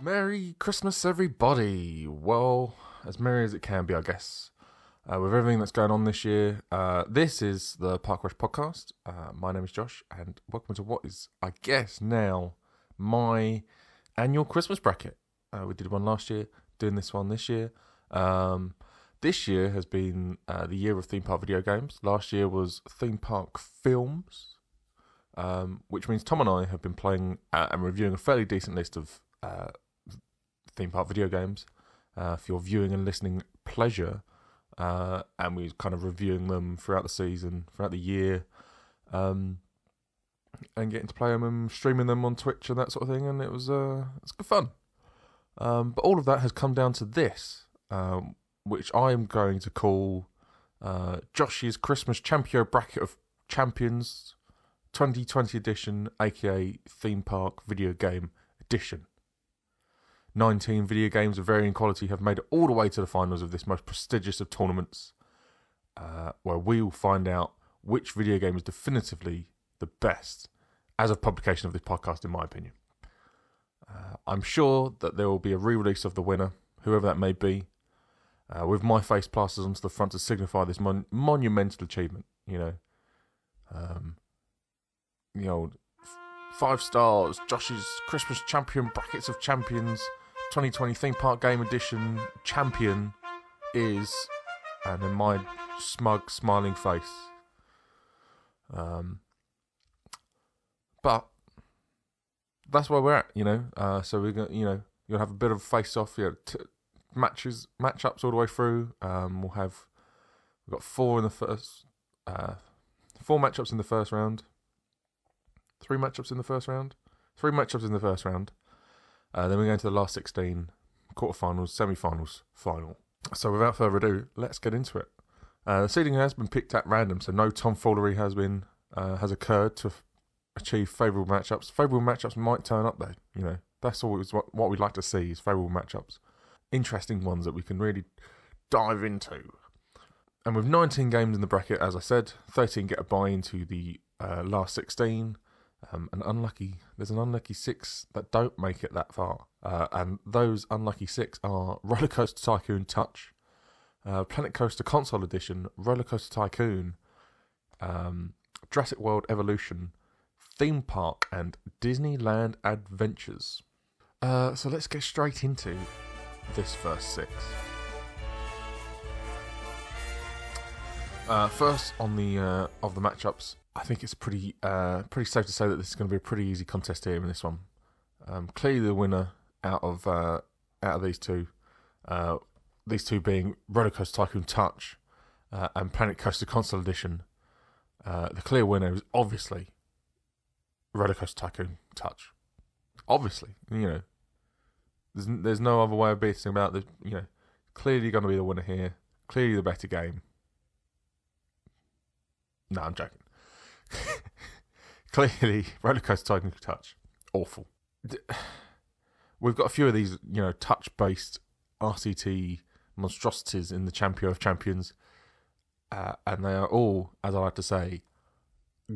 Merry Christmas, everybody. Well, as merry as it can be, I guess. Uh, with everything that's going on this year, uh, this is the Park Rush podcast. Uh, my name is Josh, and welcome to what is, I guess, now my annual Christmas bracket. Uh, we did one last year, doing this one this year. Um, this year has been uh, the year of theme park video games. Last year was theme park films, um, which means Tom and I have been playing uh, and reviewing a fairly decent list of theme park video games uh, for your viewing and listening pleasure. Uh, and we kind of reviewing them throughout the season, throughout the year, um, and getting to play them and streaming them on Twitch and that sort of thing. And it was uh, it's good fun. Um, but all of that has come down to this, um, which I am going to call uh, Josh's Christmas Champion Bracket of Champions 2020 edition, aka Theme Park Video Game Edition. 19 video games of varying quality have made it all the way to the finals of this most prestigious of tournaments, uh, where we will find out which video game is definitively the best as of publication of this podcast, in my opinion. Uh, I'm sure that there will be a re release of the winner, whoever that may be, uh, with my face plastered onto the front to signify this mon- monumental achievement, you know. Um, you know, f- five stars, Josh's Christmas champion brackets of champions 2020 theme park game edition champion is, and in my smug smiling face. Um, but that's where we're at, you know. Uh, so we're gonna, you know, you'll have a bit of face off, you know, t- matches, matchups all the way through. Um, we'll have we've got four in the first, uh, four matchups in the first round, three matchups in the first round, three matchups in the first round. Uh, then we're going to the last 16, quarterfinals, semi-finals, final. So without further ado, let's get into it. Uh, the seeding has been picked at random, so no tomfoolery has been uh, has occurred to f- achieve favourable matchups. Favourable matchups might turn up though. You know, that's always what what we'd like to see is favourable matchups, interesting ones that we can really dive into. And with 19 games in the bracket, as I said, 13 get a buy into the uh, last 16. Um, an unlucky, there's an unlucky six that don't make it that far, uh, and those unlucky six are Roller Coaster Tycoon Touch, uh, Planet Coaster Console Edition, Roller Coaster Tycoon, um, Jurassic World Evolution, Theme Park, and Disneyland Adventures. Uh, so let's get straight into this first six. Uh, first on the uh, of the matchups, I think it's pretty uh, pretty safe to say that this is going to be a pretty easy contest here in this one. Um, clearly, the winner out of uh, out of these two, uh, these two being Rollercoaster Tycoon Touch uh, and Planet Coaster Console Edition. Uh, the clear winner is obviously Rollercoaster Tycoon Touch. Obviously, you know, there's there's no other way of beating about the you know, clearly going to be the winner here. Clearly the better game. No, I'm joking. Clearly, Rollercoaster Tycoon Touch, awful. We've got a few of these, you know, touch-based RCT monstrosities in the Champion of Champions, uh, and they are all, as I like to say,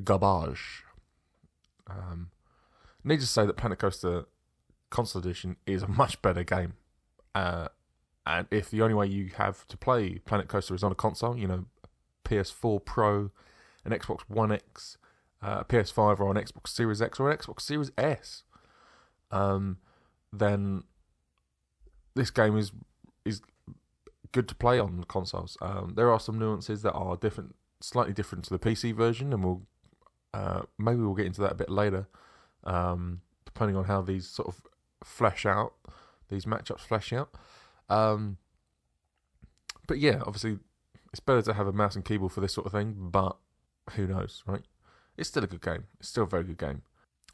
garbage. Um, need to say that Planet Coaster Console Edition is a much better game. Uh, and if the only way you have to play Planet Coaster is on a console, you know, PS4 Pro, an Xbox One X, uh, a PS5, or an Xbox Series X or an Xbox Series S, um, then this game is is good to play on consoles. Um, there are some nuances that are different, slightly different to the PC version, and we'll uh, maybe we'll get into that a bit later, um, depending on how these sort of flesh out, these matchups flesh out. Um, but yeah, obviously, it's better to have a mouse and keyboard for this sort of thing, but who knows, right? It's still a good game. It's still a very good game.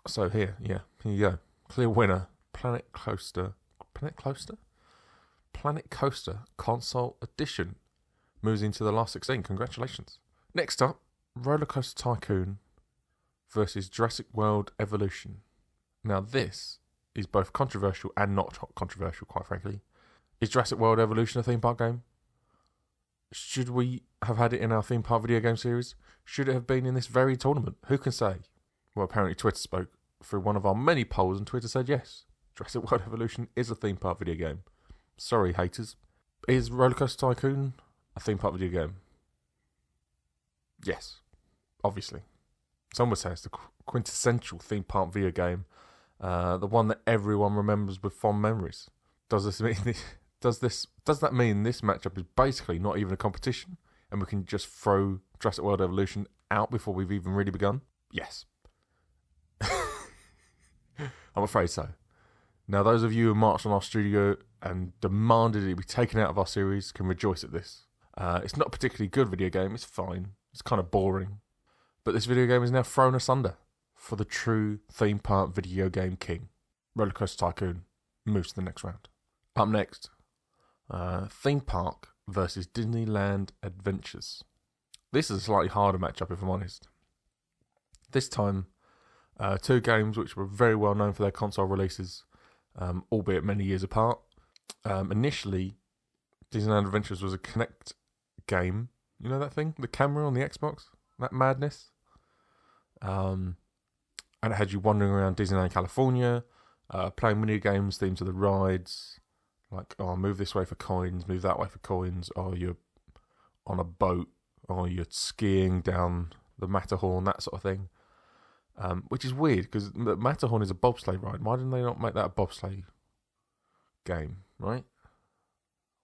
So here, yeah, here you go. Clear winner, Planet Coaster. Planet Coaster? Planet Coaster Console Edition. moves into the last 16. Congratulations. Next up, Roller Coaster Tycoon versus Jurassic World Evolution. Now, this is both controversial and not controversial, quite frankly. Is Jurassic World Evolution a theme park game? Should we have had it in our theme park video game series? Should it have been in this very tournament? Who can say? Well, apparently Twitter spoke through one of our many polls, and Twitter said yes. Jurassic World Evolution is a theme park video game. Sorry, haters. Is Rollercoaster Tycoon a theme park video game? Yes, obviously. Some would say it's the quintessential theme park video game, uh, the one that everyone remembers with fond memories. Does this mean this, does this does that mean this matchup is basically not even a competition, and we can just throw Jurassic World Evolution out before we've even really begun? Yes. I'm afraid so. Now, those of you who marched on our studio and demanded it be taken out of our series can rejoice at this. Uh, it's not a particularly good video game, it's fine. It's kind of boring. But this video game is now thrown asunder for the true theme park video game king. Rollercoaster Tycoon moves to the next round. Up next, uh, theme park versus Disneyland Adventures. This is a slightly harder matchup, if I'm honest. This time, uh, two games which were very well known for their console releases, um, albeit many years apart. Um, initially, Disneyland Adventures was a Kinect game. You know that thing? The camera on the Xbox? That madness? Um, and it had you wandering around Disneyland, California, uh, playing mini games themed to the rides, like oh, move this way for coins, move that way for coins, or you're on a boat, or you're skiing down the Matterhorn, that sort of thing. Um, which is weird because the Matterhorn is a bobsleigh ride. Why didn't they not make that a bobsleigh game? Right?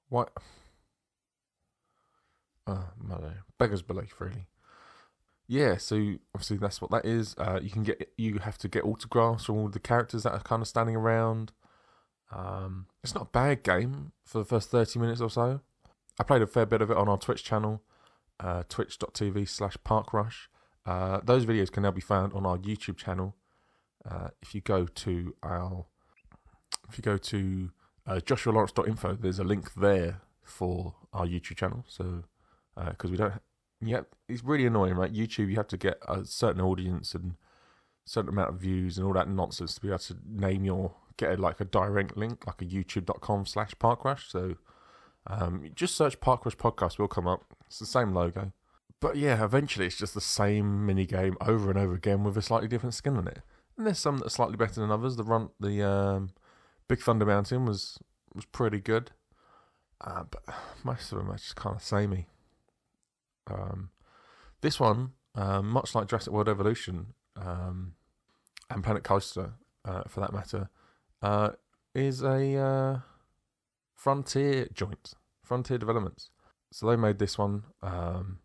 What? Uh. Beggars belief, really. Yeah, so obviously that's what that is. Uh, you can get you have to get autographs from all the characters that are kind of standing around. Um, it's not a bad game for the first thirty minutes or so. I played a fair bit of it on our Twitch channel, uh, twitch.tv slash parkrush. Uh, those videos can now be found on our YouTube channel. Uh, if you go to our, if you go to uh, joshualawrence.info, there's a link there for our YouTube channel. So, because uh, we don't yeah, it's really annoying, right? YouTube, you have to get a certain audience and certain amount of views and all that nonsense to be able to name your get a, like a direct link, like a youtube.com slash parkrush. So um, just search Parkrush Podcast, will come up. It's the same logo. But yeah, eventually it's just the same mini game over and over again with a slightly different skin on it. And there's some that are slightly better than others. The run, the um, Big Thunder Mountain was was pretty good, uh, but most of them are just kind of samey. Um, this one, um, much like Jurassic World Evolution um, and Planet Coaster, uh, for that matter, uh, is a uh, Frontier joint, Frontier Developments. So they made this one, um,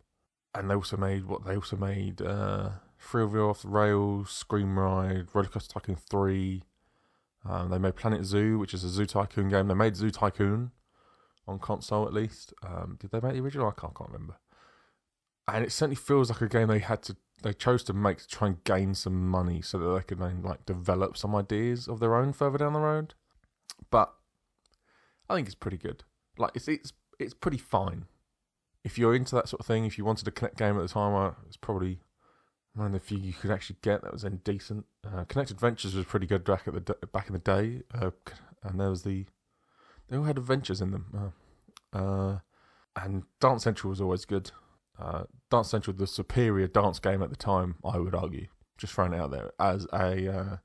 and they also made what they also made: uh, Thrillville Off the Rails, Scream Ride, Roller Coaster Tycoon Three. Um, they made Planet Zoo, which is a Zoo Tycoon game. They made Zoo Tycoon on console at least. Um, did they make the original? I can't, can't remember and it certainly feels like a game they had to they chose to make try and gain some money so that they could then like develop some ideas of their own further down the road. But I think it's pretty good. Like it's it's it's pretty fine. If you're into that sort of thing, if you wanted a Kinect game at the time, uh, it's probably one of the few you could actually get that was then decent. Uh, Kinect Adventures was pretty good back at the back in the day, uh, and there was the they all had adventures in them. Uh, uh and Dance Central was always good. Uh, dance Central, the superior dance game at the time, I would argue. Just throwing it out there as a uh,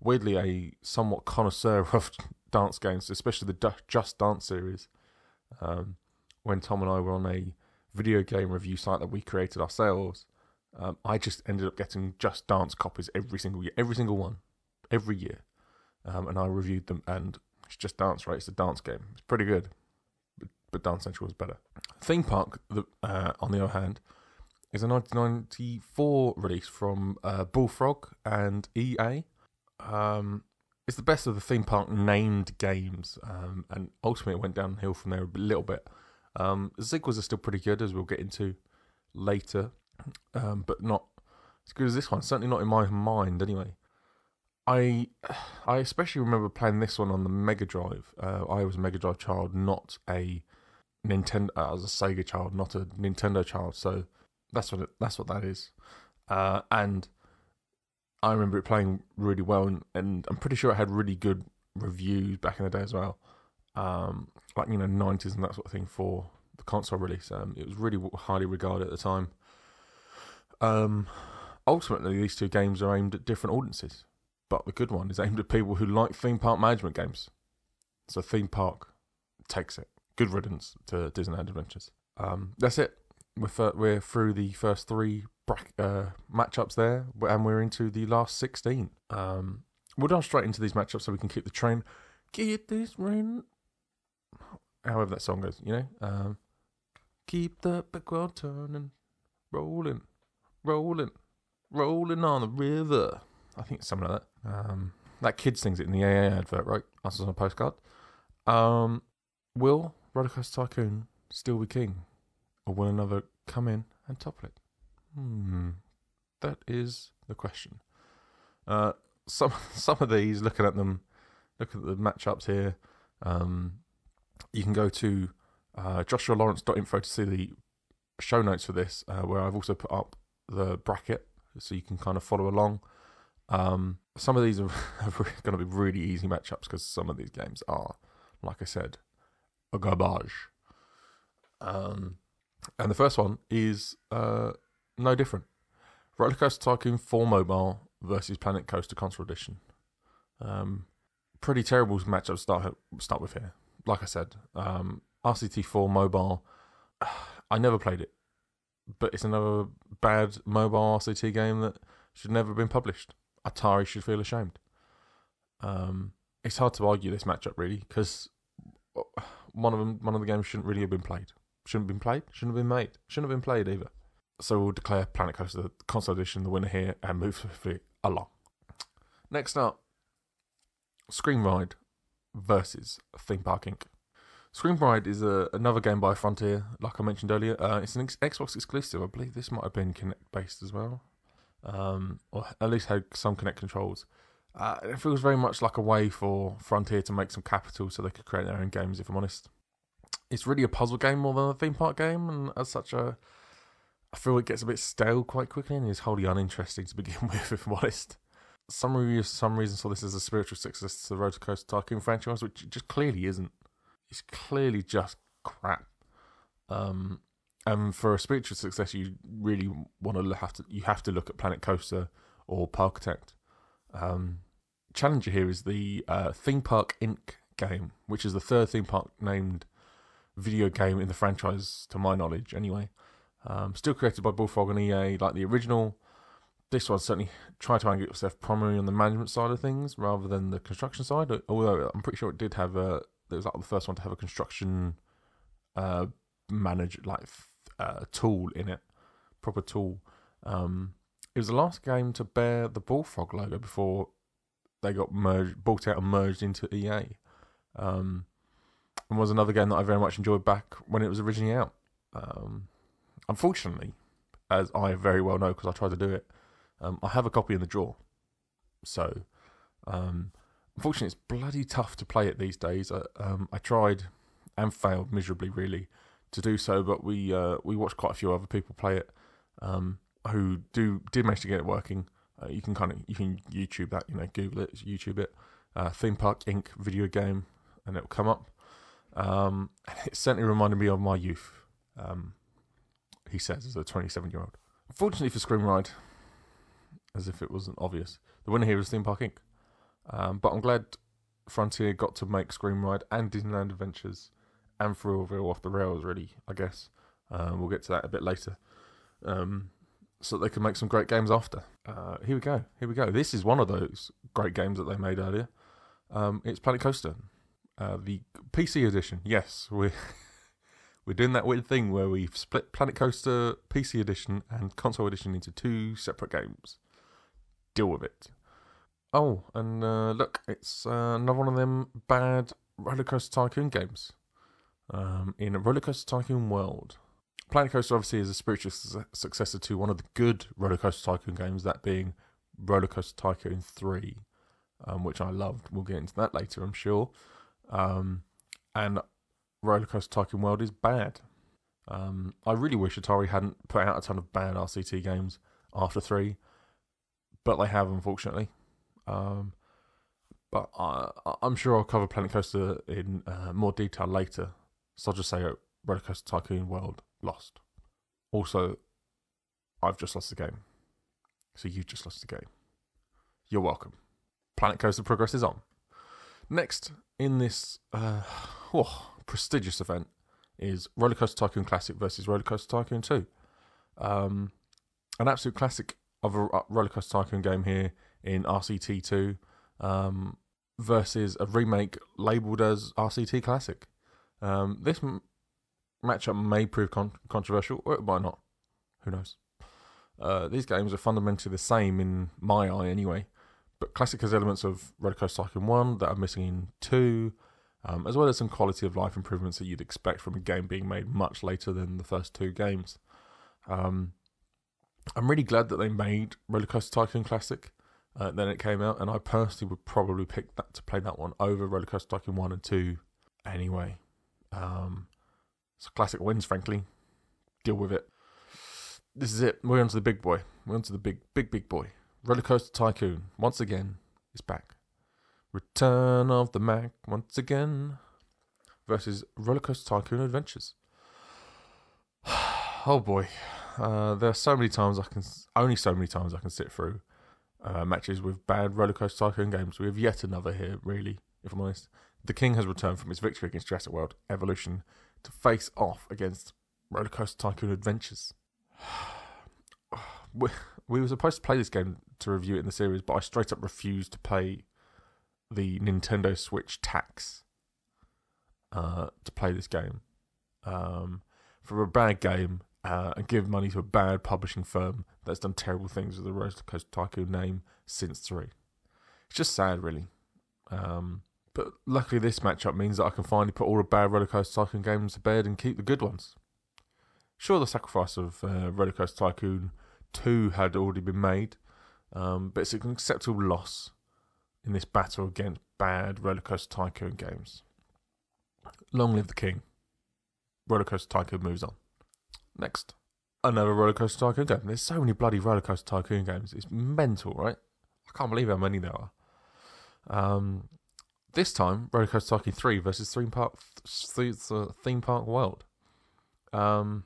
weirdly a somewhat connoisseur of dance games, especially the Just Dance series. Um, when Tom and I were on a video game review site that we created ourselves, um, I just ended up getting Just Dance copies every single year, every single one, every year, um, and I reviewed them. And it's Just Dance, right? It's a dance game. It's pretty good but Dance Central was better. Theme Park, the, uh, on the other hand, is a 1994 release from uh, Bullfrog and EA. Um, it's the best of the theme park named games, um, and ultimately it went downhill from there a little bit. Um, sequels are still pretty good, as we'll get into later, um, but not as good as this one. Certainly not in my mind, anyway. I I especially remember playing this one on the Mega Drive. Uh, I was a Mega Drive child, not a Nintendo. I was a Sega child, not a Nintendo child. So that's what it, that's what that is. Uh, and I remember it playing really well, and, and I'm pretty sure it had really good reviews back in the day as well. Um, like you know, 90s and that sort of thing for the console release. Um, it was really highly regarded at the time. Um, ultimately, these two games are aimed at different audiences, but the good one is aimed at people who like theme park management games. So, theme park takes it. Good riddance to Disneyland Adventures. Um, that's it. We're, we're through the first three uh, matchups there, and we're into the last 16. Um, we'll dive straight into these matchups so we can keep the train. Get this rain. However that song goes, you know. Um, keep the backward turning, rolling, rolling, rolling on the river. I think it's something like that. Um, that kid sings it in the AA advert, right? Us on a postcard. Um, will Rollercoaster Tycoon still be king, or will another come in and topple it? Hmm, that is the question. Uh, some some of these, looking at them, looking at the matchups here, um, you can go to uh, joshualawrence.info to see the show notes for this, uh, where I've also put up the bracket so you can kind of follow along. Um, some of these are, are going to be really easy matchups because some of these games are, like I said, a garbage. Um, and the first one is uh, no different. Rollercoaster Tycoon 4 Mobile versus Planet Coaster Console Edition. Um, pretty terrible matchup to start start with here. Like I said, um, RCT4 Mobile. I never played it, but it's another bad mobile RCT game that should never have been published. Atari should feel ashamed. Um, it's hard to argue this matchup really because one of them, one of the games shouldn't really have been played. Shouldn't have been played. Shouldn't have been made. Shouldn't have been played either. So we'll declare Planet Coaster the console edition the winner here and move swiftly along. Next up, Scream Ride versus Theme Park Inc. Scream Ride is a, another game by Frontier, like I mentioned earlier. Uh, it's an ex- Xbox exclusive. I believe this might have been Kinect based as well, um, or at least had some Kinect controls. Uh, it feels very much like a way for Frontier to make some capital so they could create their own games, if I'm honest. It's really a puzzle game more than a theme park game, and as such, a, uh, I feel it gets a bit stale quite quickly and is wholly uninteresting to begin with, if I'm honest. Some reviews, some reason saw this as a spiritual success to the Roller Coaster Tycoon franchise, which it just clearly isn't it's clearly just crap. Um, and for a spiritual success, you really want to have to you have to look at Planet Coaster or Parkitect. Um, challenger here is the uh, Theme Park Inc. game, which is the third theme park named video game in the franchise, to my knowledge, anyway. Um, still created by Bullfrog and EA, like the original. This one certainly tried to angle itself primarily on the management side of things rather than the construction side. Although I'm pretty sure it did have a it was like the first one to have a construction uh, manager like uh, tool in it, proper tool. Um, it was the last game to bear the Bullfrog logo before they got merged, bought out and merged into EA. Um, and was another game that I very much enjoyed back when it was originally out. Um, unfortunately, as I very well know because I tried to do it, um, I have a copy in the drawer. So, um, unfortunately, it's bloody tough to play it these days. I, um, I tried and failed miserably, really, to do so. But we uh, we watched quite a few other people play it um, who do did manage to get it working. Uh, you can kind of you can YouTube that, you know, Google it, YouTube it, uh, Theme Park Inc. video game, and it'll come up. Um, it certainly reminded me of my youth. Um, he says as a 27 year old. Unfortunately for Scream Ride, as if it wasn't obvious, the winner here is Theme Park Inc. Um, but I'm glad Frontier got to make Scream Ride and Disneyland Adventures and Thrillville off the rails, really, I guess. Um, we'll get to that a bit later. Um, so they can make some great games after. Uh, here we go. Here we go. This is one of those great games that they made earlier. Um, it's Planet Coaster, uh, the PC edition. Yes, we're we're doing that weird thing where we've split Planet Coaster PC edition and console edition into two separate games. Deal with it. Oh, and uh, look, it's uh, another one of them bad Rollercoaster Tycoon games. Um, in Rollercoaster Tycoon World, Planet Coaster obviously is a spiritual su- successor to one of the good Roller Coaster Tycoon games, that being Roller Coaster Tycoon 3, um, which I loved. We'll get into that later, I'm sure. Um, and Roller Coaster Tycoon World is bad. Um, I really wish Atari hadn't put out a ton of bad RCT games after three, but they have, unfortunately. Um, but I, I'm sure I'll cover Planet Coaster in uh, more detail later. So I'll just say Roller Coaster Tycoon World lost. Also, I've just lost the game. So you just lost the game. You're welcome. Planet Coaster Progress is on. Next in this uh, oh, prestigious event is Roller Coaster Tycoon Classic versus Roller Coaster Tycoon 2. Um, an absolute classic of a Roller Coaster Tycoon game here in RCT2 um, versus a remake labelled as RCT Classic. Um, this matchup may prove con- controversial, or it might not. Who knows? Uh, these games are fundamentally the same in my eye, anyway. But Classic has elements of Roller Coaster Tycoon 1 that are missing in 2, um, as well as some quality of life improvements that you'd expect from a game being made much later than the first two games. Um, I'm really glad that they made Roller Coaster Tycoon Classic. Uh, then it came out, and I personally would probably pick that to play that one over Roller Coaster Tycoon 1 and 2 anyway. Um, so Classic wins, frankly. Deal with it. This is it. We're on to the big boy. We're on to the big, big, big boy. Roller Coaster Tycoon, once again, is back. Return of the Mack, once again, versus Roller Coaster Tycoon Adventures. oh boy. Uh, there are so many times I can, only so many times I can sit through uh, matches with bad Roller Coaster Tycoon games. We have yet another here, really, if I'm honest. The King has returned from his victory against Jurassic World Evolution to face off against Roller Coaster Tycoon Adventures. we, we were supposed to play this game to review it in the series, but I straight up refused to pay the Nintendo Switch tax uh, to play this game. Um, for a bad game uh, and give money to a bad publishing firm that's done terrible things with the Roller Coaster Tycoon name since 3. It's just sad, really. Um, but luckily, this matchup means that I can finally put all the bad Rollercoaster Tycoon games to bed and keep the good ones. Sure, the sacrifice of uh, Roller Coaster Tycoon 2 had already been made, um, but it's an acceptable loss in this battle against bad Rollercoaster Tycoon games. Long live the king. Rollercoaster Tycoon moves on. Next, another Rollercoaster Tycoon game. There's so many bloody Rollercoaster Tycoon games. It's mental, right? I can't believe how many there are. Um, this time, Roller Coaster Tycoon 3 versus Theme Park, Theme Park World. Um,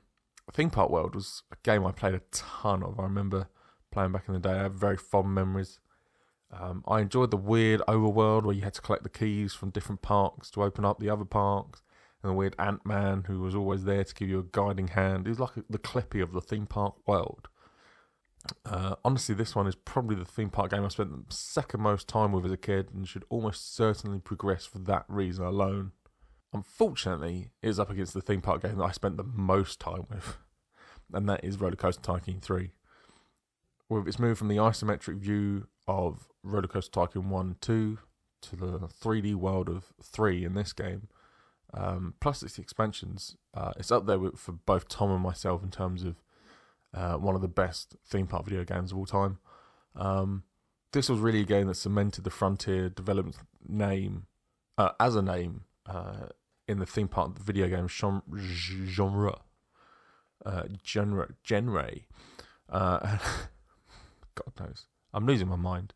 Theme Park World was a game I played a ton of. I remember playing back in the day. I have very fond memories. Um, I enjoyed the weird overworld where you had to collect the keys from different parks to open up the other parks, and the weird Ant Man who was always there to give you a guiding hand. It was like a, the Clippy of the theme park world. Uh, honestly, this one is probably the theme park game I spent the second most time with as a kid, and should almost certainly progress for that reason alone. Unfortunately, it is up against the theme park game that I spent the most time with, and that is Roller Coaster Tycoon 3. With its move from the isometric view of Roller Coaster Tycoon 1 and 2 to the 3D world of 3 in this game, um, plus its expansions, uh, it's up there with, for both Tom and myself in terms of uh, one of the best theme park video games of all time. Um, this was really a game that cemented the Frontier Development name uh, as a name uh, in the theme park video game genre. Uh, genre, genre. Uh, God knows. I'm losing my mind.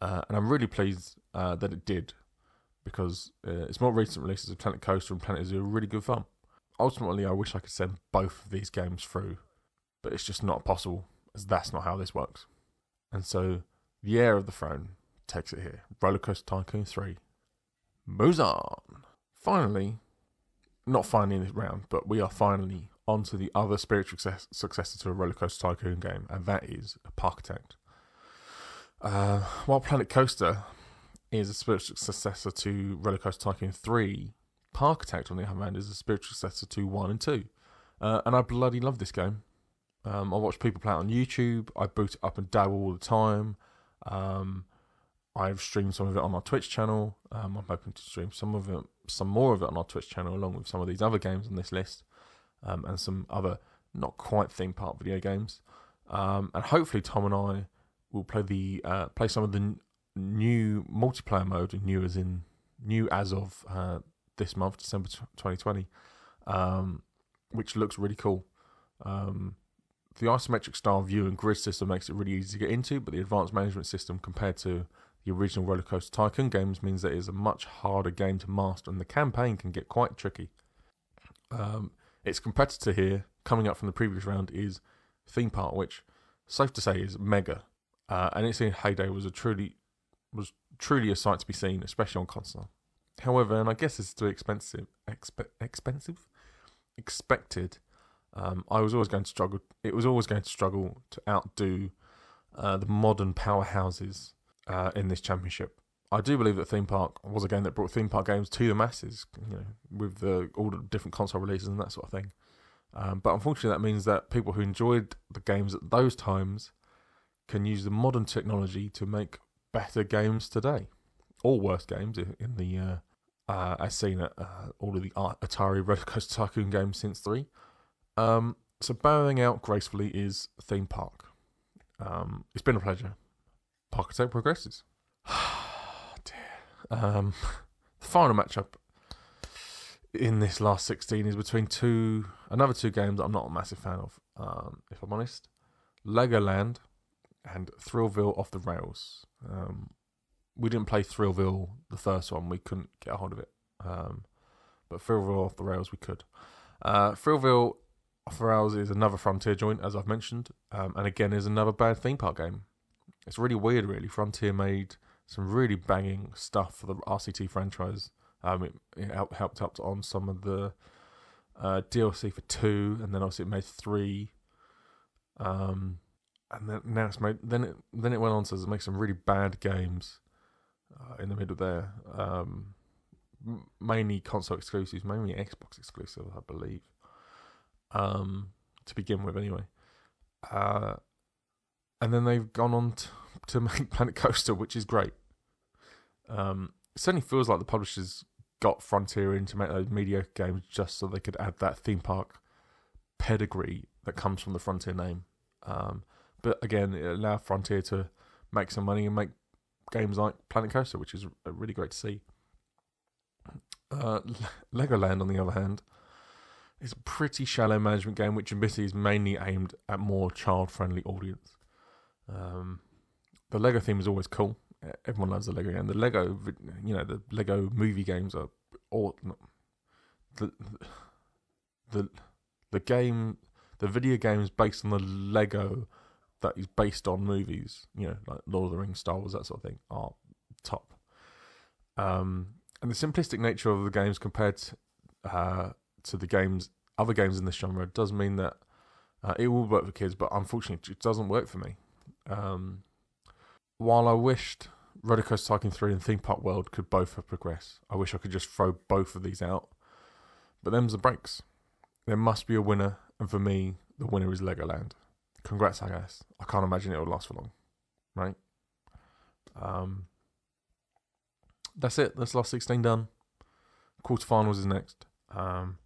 Uh, and I'm really pleased uh, that it did because uh, its more recent releases of Planet Coaster and Planet Zoo are really good fun. Ultimately, I wish I could send both of these games through, but it's just not possible as that's not how this works. And so, the heir of the throne takes it here. Rollercoaster Tycoon 3 moves on. Finally, not finally in this round, but we are finally onto the other spiritual success- successor to a Rollercoaster Tycoon game, and that is Parkitect. Uh, while Planet Coaster is a spiritual successor to Rollercoaster Tycoon 3, Parkitect, on the other hand, is a spiritual successor to 1 and 2. Uh, and I bloody love this game. Um, I watch people play it on YouTube. I boot it up and dabble all the time. Um, I've streamed some of it on our Twitch channel. Um, I'm hoping to stream some of it, some more of it on our Twitch channel, along with some of these other games on this list, um, and some other not quite theme park video games. Um, and hopefully, Tom and I will play the uh, play some of the n- new multiplayer mode, new as in new as of uh, this month, December 2020, um, which looks really cool. Um, the isometric style view and grid system makes it really easy to get into, but the advanced management system compared to the original Roller Coaster Tycoon games means that it is a much harder game to master, and the campaign can get quite tricky. Um, its competitor here, coming up from the previous round, is Theme Park, which, safe to say, is mega, uh, and its in heyday was a truly was truly a sight to be seen, especially on console. However, and I guess it's too expensive, expe- expensive, expected. Um, I was always going to struggle. It was always going to struggle to outdo uh, the modern powerhouses uh, in this championship. I do believe that Theme Park was a game that brought theme park games to the masses, you know, with the, all the different console releases and that sort of thing. Um, but unfortunately, that means that people who enjoyed the games at those times can use the modern technology to make better games today, or worse games in the uh, uh, as seen at uh, all of the Atari Roller Coaster Tycoon games since three. Um, so bowing out gracefully is Theme Park. Um, it's been a pleasure. Parkitect progresses. um, the final matchup in this last 16 is between two another two games I'm not a massive fan of, um, if I'm honest. Legoland and Thrillville off the rails. Um, we didn't play Thrillville the first one; we couldn't get a hold of it. Um, but Thrillville off the rails we could. Uh, Thrillville rails is another Frontier joint, as I've mentioned, um, and again is another bad theme park game. It's really weird, really. Frontier made some really banging stuff for the RCT franchise. Um, it, it helped, helped out on some of the uh, DLC for two, and then obviously it made three. Um, and then now it's made. Then it then it went on to make some really bad games uh, in the middle there. Um, mainly console exclusives, mainly Xbox exclusive, I believe. Um, to begin with, anyway. Uh, and then they've gone on to, to make Planet Coaster, which is great. Um, it certainly feels like the publishers got Frontier in to make those mediocre games just so they could add that theme park pedigree that comes from the Frontier name. Um, but again, it allowed Frontier to make some money and make games like Planet Coaster, which is really great to see. Uh, Legoland, on the other hand, is a pretty shallow management game, which admittedly is mainly aimed at more child-friendly audience. Um, the Lego theme is always cool. Everyone loves the Lego game. The Lego, you know, the Lego movie games are all the the the game, the video games based on the Lego that is based on movies, you know, like Lord of the Rings, Star Wars, that sort of thing, are top. Um, and the simplistic nature of the games compared to, uh, to the games, other games in this genre, does mean that uh, it will work for kids, but unfortunately, it doesn't work for me. Um, while I wished Roller Coaster Tycoon 3 and Theme Park World could both have progressed, I wish I could just throw both of these out. But them's the breaks. There must be a winner, and for me, the winner is Legoland congrats, I guess. I can't imagine it will last for long, right? Um, that's it. That's last 16 done. Quarterfinals is next. Um,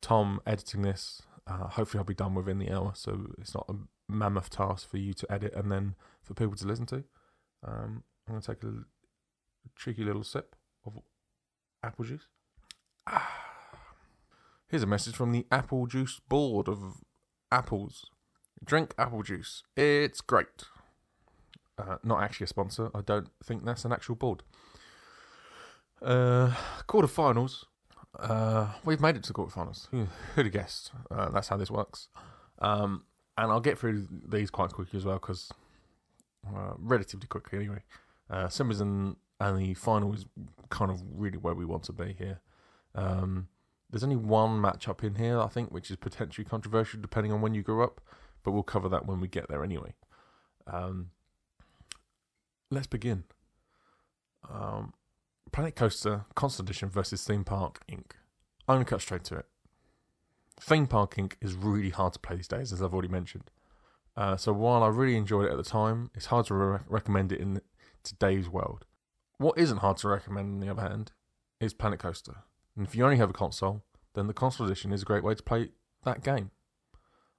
Tom editing this. Uh, hopefully, I'll be done within the hour, so it's not a mammoth task for you to edit and then for people to listen to. Um, I'm going to take a cheeky little sip of apple juice. Ah. Here's a message from the Apple Juice Board of Apples. Drink apple juice. It's great. Uh, not actually a sponsor. I don't think that's an actual board. Uh, quarterfinals. Uh, we've made it to the quarterfinals. Who, who'd have guessed? Uh, that's how this works. Um, and I'll get through these quite quickly as well because uh, relatively quickly anyway. Uh, and, and the final is kind of really where we want to be here. Um, there's only one matchup in here, I think, which is potentially controversial depending on when you grew up but we'll cover that when we get there anyway. Um, let's begin. Um, Planet Coaster Console Edition versus Theme Park Inc. I'm going to cut straight to it. Theme Park Inc. is really hard to play these days, as I've already mentioned. Uh, so while I really enjoyed it at the time, it's hard to re- recommend it in today's world. What isn't hard to recommend, on the other hand, is Planet Coaster. And if you only have a console, then the console edition is a great way to play that game.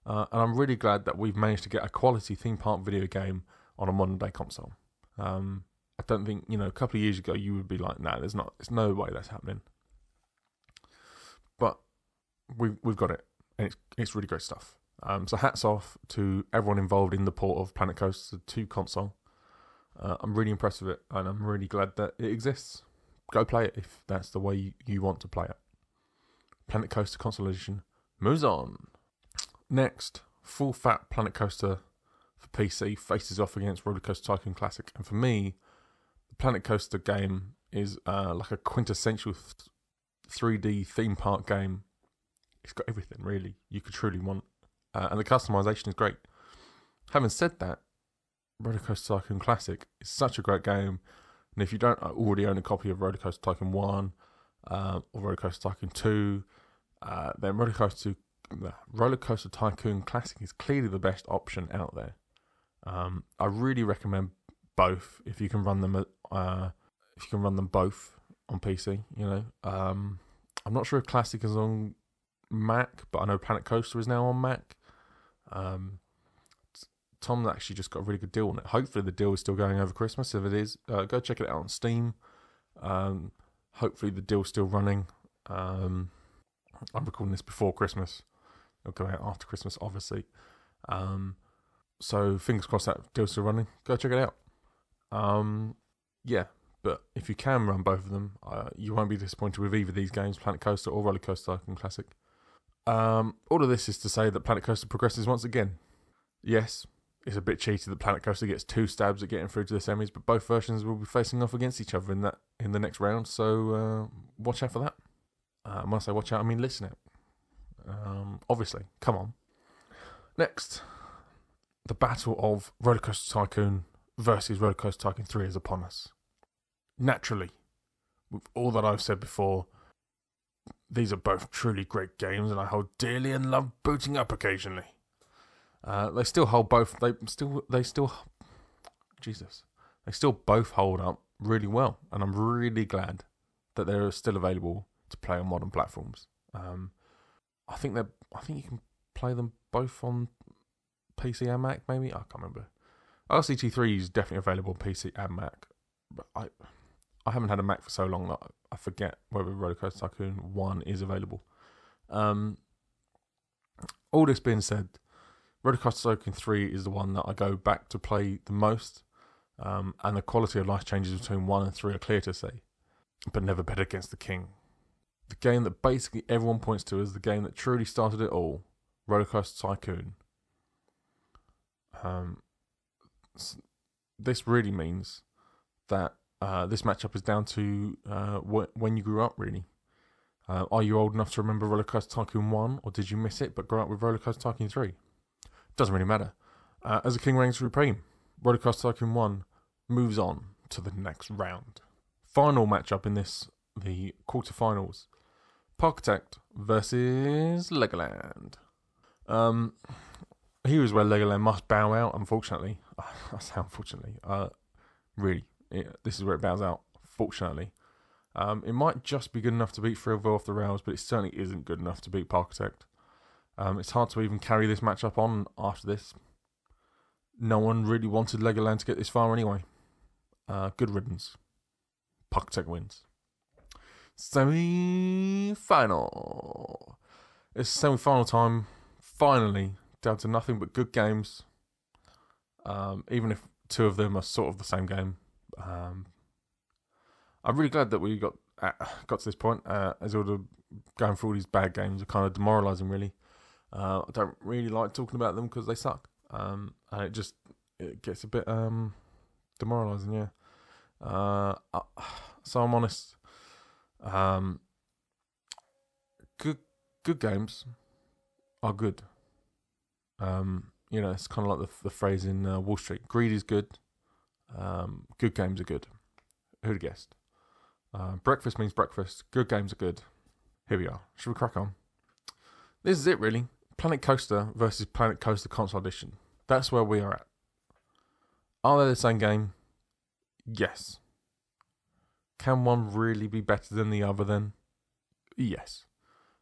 Uh, and I'm really glad that we've managed to get a quality theme park video game on a modern day console. Um, I don't think you know a couple of years ago you would be like, "No, nah, there's not. There's no way that's happening." But we've we've got it, and it's it's really great stuff. Um, so hats off to everyone involved in the port of Planet Coaster to console. Uh, I'm really impressed with it, and I'm really glad that it exists. Go play it if that's the way you, you want to play it. Planet Coaster Console Edition moves on. Next, full fat Planet Coaster for PC faces off against Roller Coaster Tycoon Classic, and for me, Planet Coaster game is uh, like a quintessential th- 3D theme park game. It's got everything really you could truly want, uh, and the customization is great. Having said that, Roller Coaster Tycoon Classic is such a great game, and if you don't already own a copy of Roller Coaster Tycoon One uh, or Roller Coaster Tycoon Two, uh, then Roller Coaster Roller Coaster Tycoon Classic is clearly the best option out there. Um, I really recommend both if you can run them. Uh, if you can run them both on PC, you know. Um, I'm not sure if Classic is on Mac, but I know Planet Coaster is now on Mac. Um, actually just got a really good deal on it. Hopefully, the deal is still going over Christmas. If it is, uh, go check it out on Steam. Um, hopefully, the deal's still running. Um, I'm recording this before Christmas. It'll go out after Christmas, obviously. Um, so fingers crossed that deal's still running. Go check it out. Um, yeah, but if you can run both of them, uh, you won't be disappointed with either of these games, Planet Coaster or Roller Coaster Tycoon Classic. Um, all of this is to say that Planet Coaster progresses once again. Yes, it's a bit cheaty that Planet Coaster gets two stabs at getting through to the semis, but both versions will be facing off against each other in that in the next round. So uh, watch out for that. Uh, when I say watch out, I mean listen out. Um, obviously, come on. Next, the battle of Roller Coaster Tycoon versus Roller Coaster Tycoon 3 is upon us. Naturally, with all that I've said before, these are both truly great games, and I hold dearly and love booting up occasionally. Uh, they still hold both. They still, they still, Jesus, they still both hold up really well, and I'm really glad that they're still available to play on modern platforms. Um, I think they I think you can play them both on PC and Mac. Maybe I can't remember. RCT3 is definitely available on PC and Mac, but I I haven't had a Mac for so long that I forget whether Rollercoaster Tycoon One is available. Um, all this being said, Rollercoaster Tycoon 3 is the one that I go back to play the most, um, and the quality of life changes between 1 and 3 are clear to see, but never bet against the king. The game that basically everyone points to as the game that truly started it all, Rollercoaster Tycoon. Um, this really means that uh, this matchup is down to uh, wh- when you grew up, really. Uh, are you old enough to remember Rollercoaster Tycoon 1, or did you miss it but grow up with Rollercoaster Tycoon 3? Doesn't really matter. Uh, as a king reigns supreme, Rollercoaster Tycoon 1 moves on to the next round. Final matchup in this, the quarterfinals. Parkitect versus Legoland. Um, here is where Legoland must bow out, unfortunately. I say unfortunately. Uh, really, it, this is where it bows out, fortunately. Um, it might just be good enough to beat Thrillville off the rails, but it certainly isn't good enough to beat Parkitect. Um, it's hard to even carry this matchup on after this. No one really wanted Legoland to get this far anyway. Uh, good riddance. Parkitect wins. Semi final. It's semi final time. Finally, down to nothing but good games. Um, even if two of them are sort of the same game. Um, I'm really glad that we got uh, got to this point. Uh, as all the going through all these bad games are kind of demoralising, really. Uh, I don't really like talking about them because they suck, um, and it just it gets a bit um, demoralising. Yeah. Uh, so I'm honest. Um, good good games are good. Um, you know, it's kind of like the the phrase in uh, Wall Street: "Greed is good, um, good games are good." Who'd have guessed? Uh, breakfast means breakfast. Good games are good. Here we are. Should we crack on? This is it, really. Planet Coaster versus Planet Coaster Console Edition. That's where we are at. Are they the same game? Yes. Can one really be better than the other then? Yes.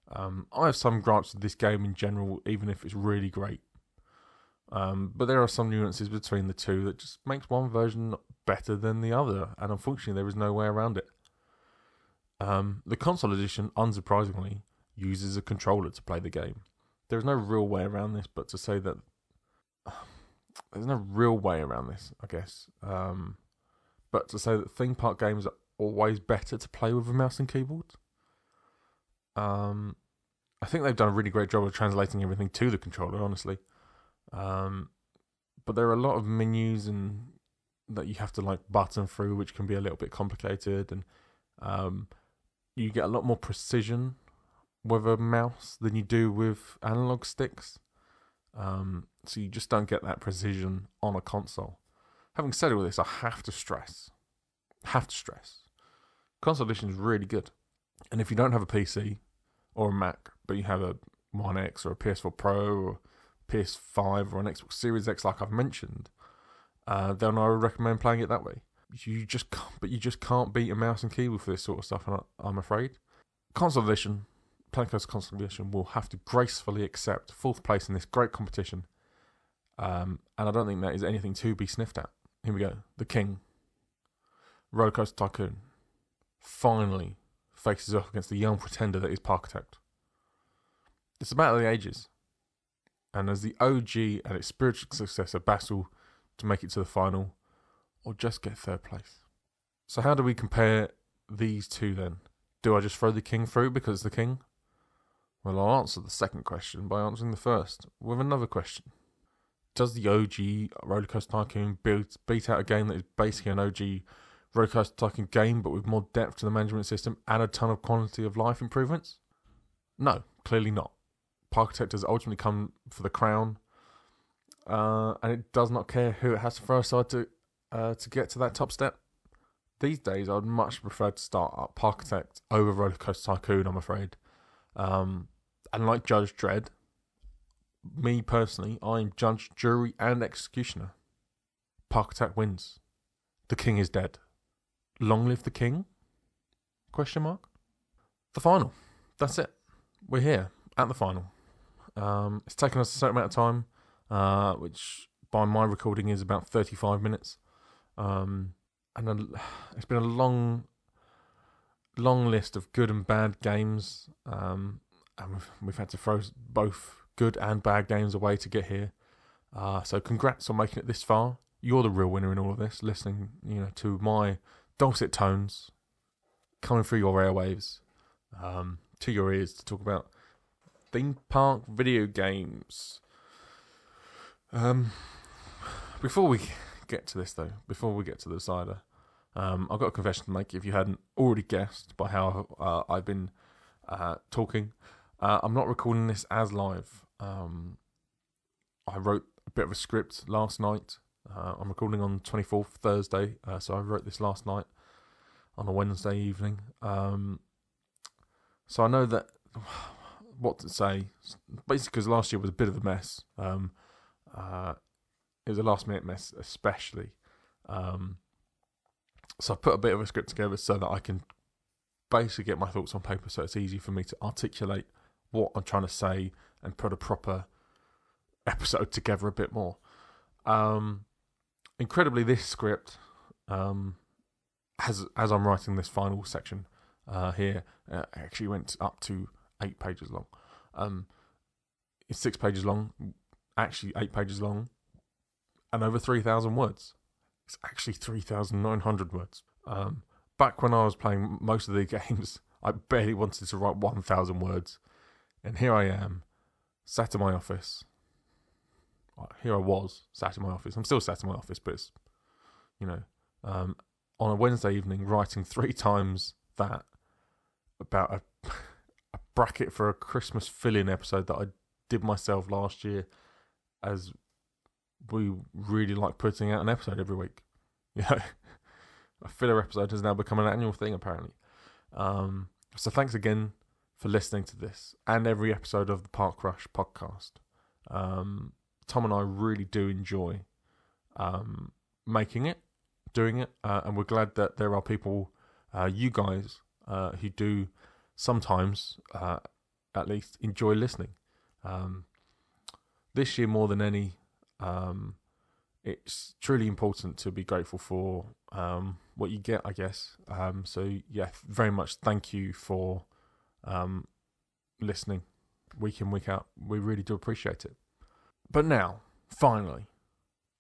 Um, I have some gripes with this game in general, even if it's really great. Um, but there are some nuances between the two that just makes one version better than the other, and unfortunately, there is no way around it. Um, the console edition, unsurprisingly, uses a controller to play the game. There's no real way around this, but to say that there's no real way around this, I guess. Um, but to say that theme park games are always better to play with a mouse and keyboard. Um, I think they've done a really great job of translating everything to the controller, honestly. Um, but there are a lot of menus and that you have to like button through, which can be a little bit complicated, and um, you get a lot more precision with a mouse than you do with analog sticks. Um, so you just don't get that precision on a console. Having said all this, I have to stress, have to stress, console edition is really good. And if you don't have a PC or a Mac, but you have a One X or a PS4 Pro or PS5 or an Xbox Series X, like I've mentioned, uh, then I would recommend playing it that way. You just can't, but you just can't beat a mouse and keyboard for this sort of stuff. And I'm afraid. Console edition, Cards Console edition will have to gracefully accept fourth place in this great competition, um, and I don't think that is anything to be sniffed at. Here we go. The King, Rollercoaster Tycoon, finally faces off against the young pretender that is Park Parkitect. It's a battle of the ages, and as the OG and its spiritual successor battle to make it to the final, or just get third place. So how do we compare these two then? Do I just throw the king through because it's the king? Well, I'll answer the second question by answering the first with another question. Does the OG Rollercoaster Tycoon beat, beat out a game that is basically an OG Rollercoaster Tycoon game but with more depth to the management system and a ton of quality of life improvements? No, clearly not. Parkitect has ultimately come for the crown, uh, and it does not care who it has to throw aside to uh, to get to that top step. These days, I would much prefer to start up Parkitect over Rollercoaster Tycoon. I'm afraid, um, and like Judge Dredd, me personally, I am judge, jury, and executioner. Parkitect wins. The king is dead. Long live the king? Question mark. The final. That's it. We're here at the final. Um, it's taken us a certain amount of time, uh, which by my recording is about 35 minutes. Um, and a, it's been a long, long list of good and bad games. Um, and we've, we've had to throw both good and bad games away to get here. Uh, so congrats on making it this far. You're the real winner in all of this, listening, you know, to my dulcet tones coming through your airwaves, um, to your ears to talk about theme park video games. Um, before we get to this, though, before we get to the decider, um, I've got a confession to make. If you hadn't already guessed by how uh, I've been uh, talking, uh, I'm not recording this as live. Um, I wrote a bit of a script last night. Uh, I'm recording on 24th Thursday, uh, so I wrote this last night on a Wednesday evening. Um, so I know that what to say. Basically, because last year was a bit of a mess. Um, uh, it was a last minute mess, especially. Um, so I put a bit of a script together so that I can basically get my thoughts on paper, so it's easy for me to articulate what I'm trying to say and put a proper episode together a bit more. Um, incredibly, this script, um, as as I'm writing this final section uh, here, uh, actually went up to eight pages long. Um, it's six pages long, actually eight pages long, and over three thousand words. It's actually three thousand nine hundred words. Um, back when I was playing most of the games, I barely wanted to write one thousand words, and here I am, sat in my office. Here I was, sat in my office. I'm still sat in my office, but it's, you know, um, on a Wednesday evening, writing three times that about a bracket for a Christmas fill-in episode that I did myself last year, as we really like putting out an episode every week. You know, a filler episode has now become an annual thing apparently. Um, so thanks again for listening to this and every episode of the Park Rush podcast. Um, Tom and I really do enjoy um, making it, doing it, uh, and we're glad that there are people, uh, you guys, uh, who do sometimes, uh, at least, enjoy listening. Um, this year, more than any, um, it's truly important to be grateful for um, what you get, I guess. Um, so, yeah, very much thank you for um, listening week in, week out. We really do appreciate it. But now, finally,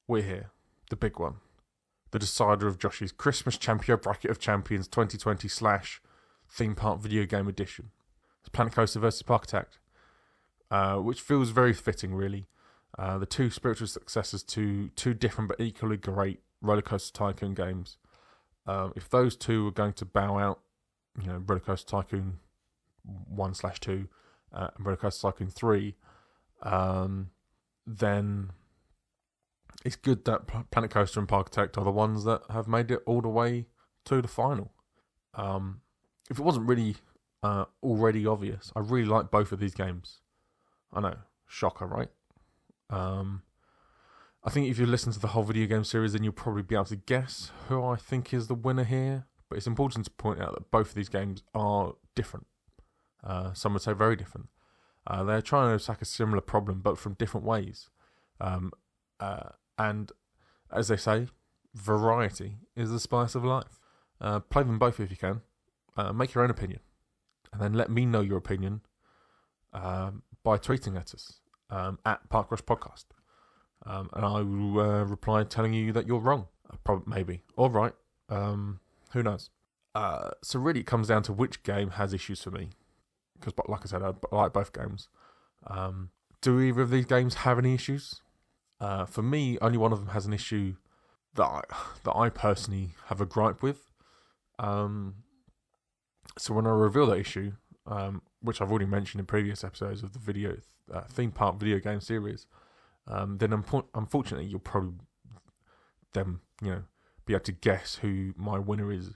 we're here. The big one. The decider of Josh's Christmas Champion Bracket of Champions 2020 slash theme park video game edition. It's Planet Coaster versus Parkitect, uh, which feels very fitting, really. Uh, the two spiritual successors to two different but equally great roller coaster tycoon games. Um, if those two are going to bow out, you know, roller coaster tycoon one slash two, uh, and roller coaster tycoon three, um, then it's good that Planet Coaster and Park Parkitect are the ones that have made it all the way to the final. Um, if it wasn't really uh, already obvious, I really like both of these games. I know, shocker, right? Um, I think if you listen to the whole video game series, then you'll probably be able to guess who I think is the winner here. But it's important to point out that both of these games are different. Uh, some would say very different. Uh, they're trying to attack a similar problem, but from different ways. Um, uh, and as they say, variety is the spice of life. Uh, play them both if you can. Uh, make your own opinion, and then let me know your opinion um, by tweeting at us um, at Park Rush Podcast, um, and I will uh, reply telling you that you're wrong. Uh, probably, maybe, or right. Um, who knows? Uh, so really, it comes down to which game has issues for me, because, like I said, I, I like both games. Um, do either of these games have any issues? Uh, for me, only one of them has an issue that I, that I personally have a gripe with. Um, so when I reveal that issue, um, which I've already mentioned in previous episodes of the video uh, theme park video game series, um, then unfortunately you'll probably then you know be able to guess who my winner is.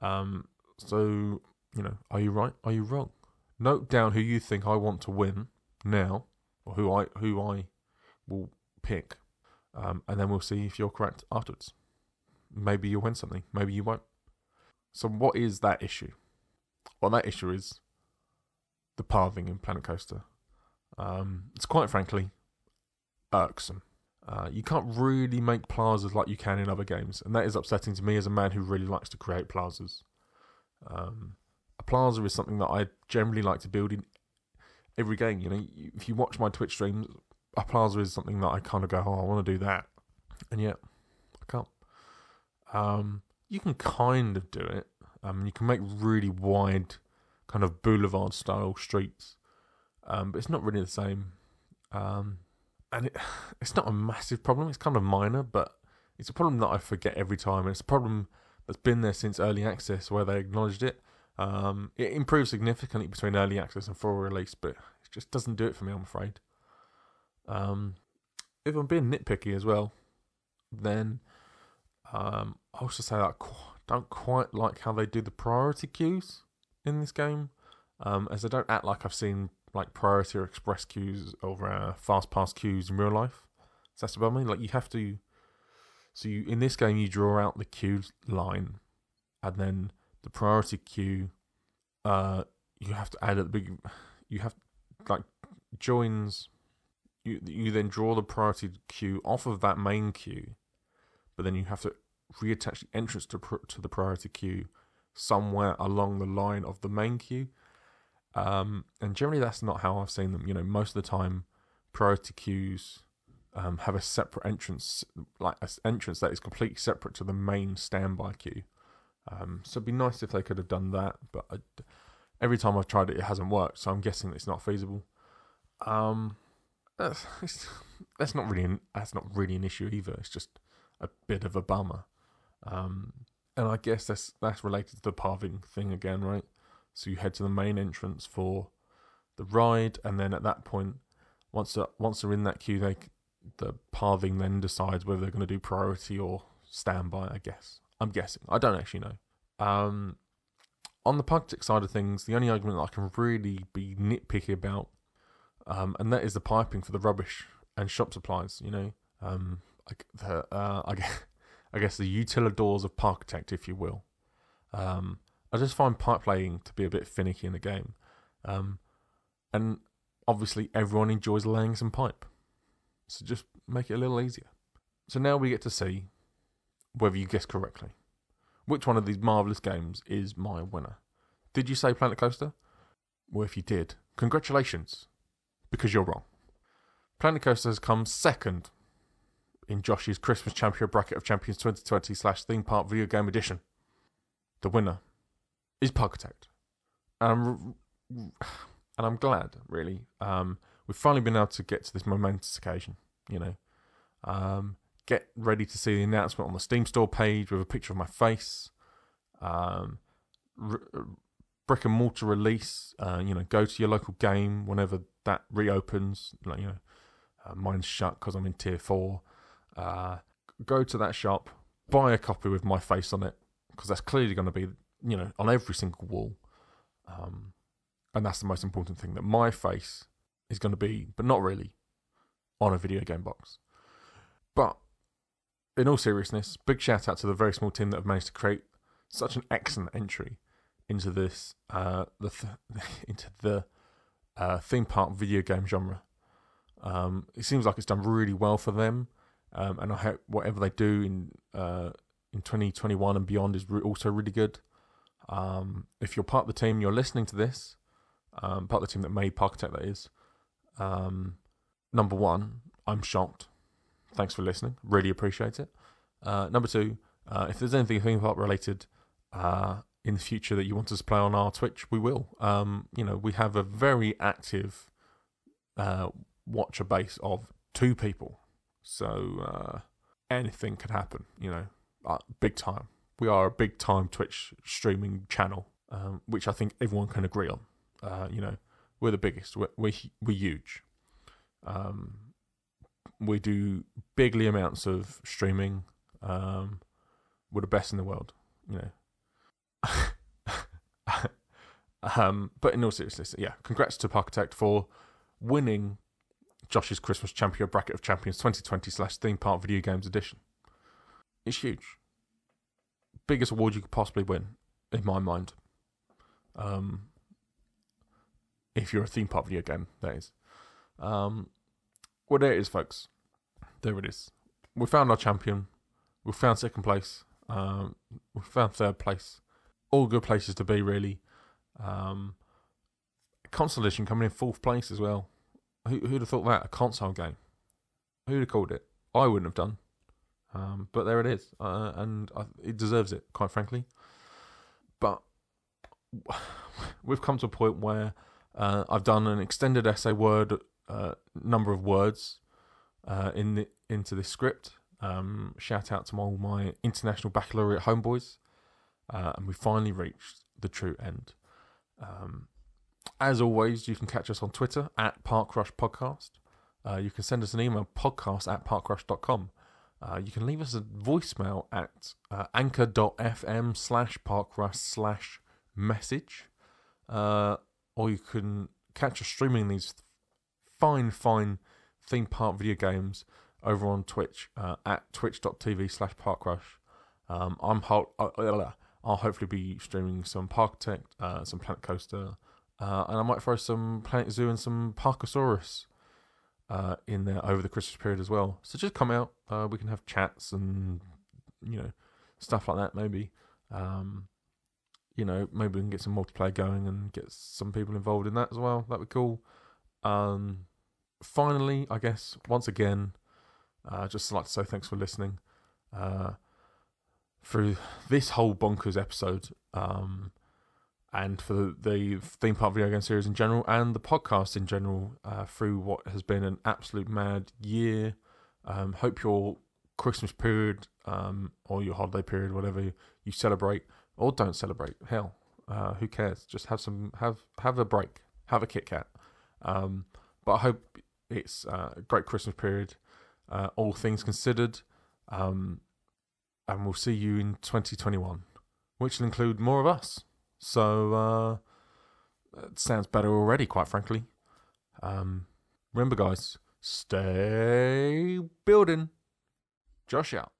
Um, so you know, are you right? Are you wrong? Note down who you think I want to win now, or who I who I will pick, um, and then we'll see if you're correct afterwards. Maybe you'll win something, maybe you won't. So, what is that issue? Well, that issue is the pathing in Planet Coaster. Um, it's quite frankly irksome. Uh, you can't really make plazas like you can in other games, and that is upsetting to me as a man who really likes to create plazas. Um, a plaza is something that I generally like to build in every game. You know, if you watch my Twitch streams, a plaza is something that I kind of go, oh, I want to do that, and yet I can't. Um, you can kind of do it. Um, you can make really wide, kind of boulevard style streets, um, but it's not really the same. Um, and it, it's not a massive problem. It's kind of minor, but it's a problem that I forget every time. And it's a problem that's been there since early access, where they acknowledged it. Um, it improved significantly between early access and full release, but it just doesn't do it for me. I'm afraid. Um, if I'm being nitpicky as well, then um, I also say that don't quite like how they do the priority queues in this game, um, as they don't act like I've seen like priority or express queues or uh, fast pass queues in real life. So that's about me. Like you have to. So you in this game you draw out the queue line, and then the priority queue. Uh, you have to add at the big. You have like joins you you then draw the priority queue off of that main queue, but then you have to reattach the entrance to to the priority queue somewhere along the line of the main queue. Um, and generally, that's not how I've seen them. You know, most of the time, priority queues um, have a separate entrance, like an entrance that is completely separate to the main standby queue. Um, so it'd be nice if they could have done that, but I, every time I've tried it, it hasn't worked. So I'm guessing it's not feasible. Um, that's, that's not really an, that's not really an issue either. It's just a bit of a bummer. Um, and I guess that's that's related to the pathing thing again, right? So you head to the main entrance for the ride, and then at that point, once they're, once they're in that queue, they the pathing then decides whether they're going to do priority or standby. I guess I'm guessing. I don't actually know. Um, on the Parkitect side of things, the only argument that I can really be nitpicky about um, and that is the piping for the rubbish and shop supplies. You know, um, like the uh, I guess, I guess the utilidors of Parkitect, if you will. Um, I just find pipe laying to be a bit finicky in the game, um, and obviously everyone enjoys laying some pipe, so just make it a little easier. So now we get to see whether you guess correctly. Which one of these marvelous games is my winner? Did you say Planet Coaster? Well, if you did, congratulations, because you're wrong. Planet Coaster has come second in Josh's Christmas Champion Bracket of Champions 2020 slash Theme Park Video Game Edition. The winner is Parkitect. And I'm, and I'm glad, really. Um, we've finally been able to get to this momentous occasion, you know. Um, get ready to see the announcement on the Steam Store page with a picture of my face. Um, r- brick and mortar release. Uh, you know, go to your local game whenever that reopens. Like you know, uh, mine's shut because I'm in tier four. Uh, go to that shop, buy a copy with my face on it because that's clearly going to be you know on every single wall. Um, and that's the most important thing that my face is going to be, but not really, on a video game box. But in all seriousness, big shout out to the very small team that have managed to create such an excellent entry into this uh, the th- into the uh, theme park video game genre. Um, it seems like it's done really well for them, um, and I hope whatever they do in uh, in 2021 and beyond is re- also really good. Um, if you're part of the team, you're listening to this, um, part of the team that made Parkitect, that is. Um, number one, I'm shocked. Thanks for listening. Really appreciate it. Uh, number two, uh, if there's anything theme park related uh, in the future that you want us to play on our Twitch, we will. Um, you know, we have a very active uh, watcher base of two people, so uh, anything could happen. You know, uh, big time. We are a big time Twitch streaming channel, um, which I think everyone can agree on. Uh, you know, we're the biggest. We're we're, we're huge. Um, we do bigly amounts of streaming. Um, we're the best in the world. You know, um, but in all seriousness, yeah, congrats to Parkitect for winning Josh's Christmas Champion Bracket of Champions 2020 slash Theme Park Video Games Edition. It's huge. Biggest award you could possibly win, in my mind. Um, if you're a theme park video game, that is. Um, well, there it is, folks. There it is. We found our champion. We found second place. Um, we found third place all good places to be, really. Um, Console Edition coming in fourth place as well. Who, who'd have thought that? A console game. Who'd have called it? I wouldn't have done. Um, but there it is. Uh, and I, it deserves it, quite frankly. But we've come to a point where uh, I've done an extended essay word uh, number of words uh, in the, into this script. Um, shout out to all my international baccalaureate homeboys uh, and we finally reached the true end. Um, as always, you can catch us on Twitter at Parkrush Podcast. Uh, you can send us an email, podcast at parkrush.com. Uh, you can leave us a voicemail at uh, anchor.fm slash parkrush slash message. Uh, or you can catch us streaming these fine, fine theme park video games over on Twitch uh, at twitch.tv slash parkrush. Um, I'm ho- uh, I'll hopefully be streaming some Parkitect, uh, some Planet Coaster, uh, and I might throw some Planet Zoo and some Parkasaurus uh, in there over the Christmas period as well. So just come out. Uh, we can have chats and you know stuff like that. Maybe um, you know maybe we can get some multiplayer going and get some people involved in that as well. That'd be cool. Um, finally, I guess once again, uh, just like to say thanks for listening. Uh, through this whole bonkers episode, um, and for the, the, theme park video game series in general, and the podcast in general, uh, through what has been an absolute mad year. Um, hope your Christmas period um, or your holiday period, whatever you celebrate or don't celebrate, hell, uh, who cares? Just have some have have a break, have a Kit Kat. Um, but I hope it's uh, a great Christmas period, uh, all things considered. Um, and we'll see you in 2021, which will include more of us. So, uh, it sounds better already, quite frankly. Um, remember, guys, stay building. Josh out.